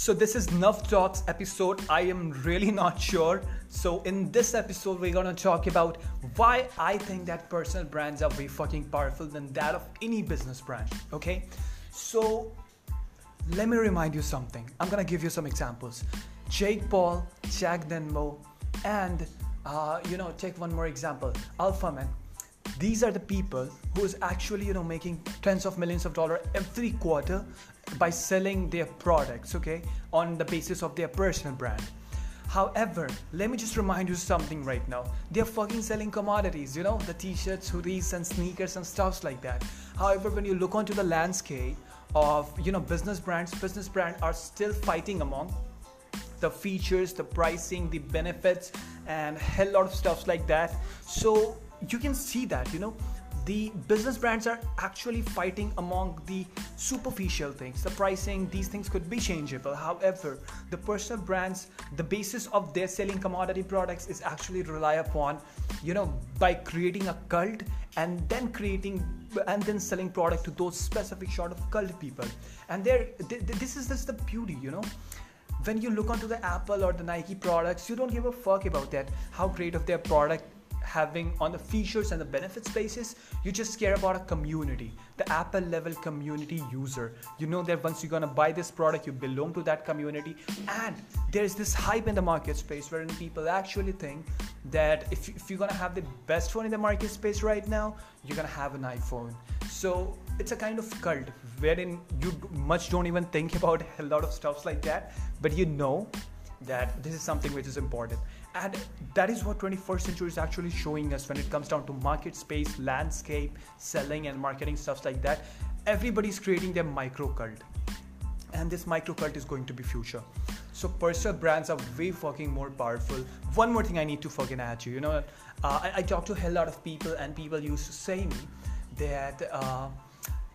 So this is Nuff Talks episode. I am really not sure. So in this episode, we're gonna talk about why I think that personal brands are way fucking powerful than that of any business brand. Okay, so let me remind you something. I'm gonna give you some examples. Jake Paul, Jack Denmo, and uh, you know, take one more example, Alpha Man. These are the people who is actually you know making tens of millions of dollars every quarter by selling their products, okay, on the basis of their personal brand. However, let me just remind you something right now. They're fucking selling commodities, you know, the t-shirts, hoodies, and sneakers and stuffs like that. However, when you look onto the landscape of you know business brands, business brands are still fighting among the features, the pricing, the benefits, and hell lot of stuffs like that. So you can see that, you know, the business brands are actually fighting among the superficial things. The pricing these things could be changeable. However the personal brands the basis of their selling commodity products is actually rely upon you know by creating a cult and then creating and then selling product to those specific sort of cult people. And there this is just the beauty you know. When you look onto the apple or the nike products you don't give a fuck about that how great of their product having on the features and the benefits basis you just care about a community the apple level community user. You know that once you're gonna buy this product you belong to that community. And there's this hype in the market space wherein people actually think that if, if you're gonna have the best phone in the market space right now you're gonna have an iphone. So it's a kind of cult wherein you much don't even think about a lot of stuff like that. But you know that this is something which is important. And that is what 21st century is actually showing us when it comes down to market space landscape selling and marketing stuff like that. Everybody's creating their micro cult. And this micro cult is going to be future. So personal brands are way fucking more powerful. One more thing i need to fucking add you. You know uh, I, I talk to a hell lot of people and people used to say me that uh,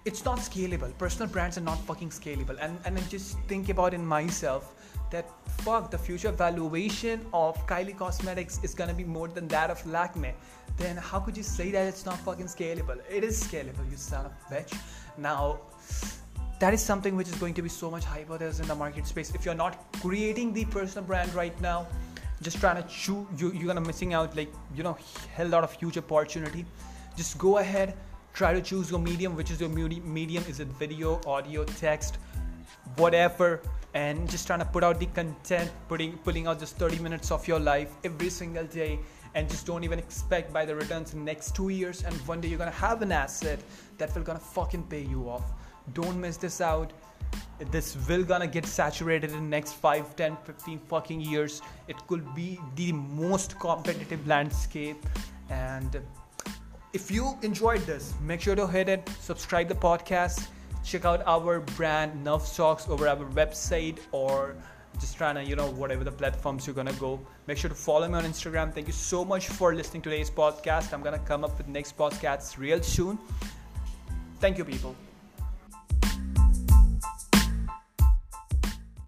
it's not scalable. Personal brands are not fucking scalable. And, and i just think about in myself that fuck the future valuation of Kylie Cosmetics is gonna be more than that of Lakme, then how could you say that it's not fucking scalable? It is scalable, you son of a bitch. Now, that is something which is going to be so much hyper there's in the market space. If you're not creating the personal brand right now, just trying to choose, you, you're gonna missing out like you know hell lot of huge opportunity. Just go ahead, try to choose your medium, which is your medium. Is it video, audio, text, whatever? And just trying to put out the content putting pulling out just 30 minutes of your life every single day and just don't even expect by the returns in the next two years and one day you're gonna have an asset that will gonna fucking pay you off. Don't miss this out. This will gonna get saturated in next 5 10 15 fucking years. It could be the most competitive landscape. And if you enjoyed this make sure to hit it subscribe the podcast check out our brand Nuff Talks over our website or just trying to you know whatever the platforms you're gonna go. Make sure to follow me on instagram. Thank you so much for listening to today's podcast. I'm gonna come up with next podcasts real soon. Thank you people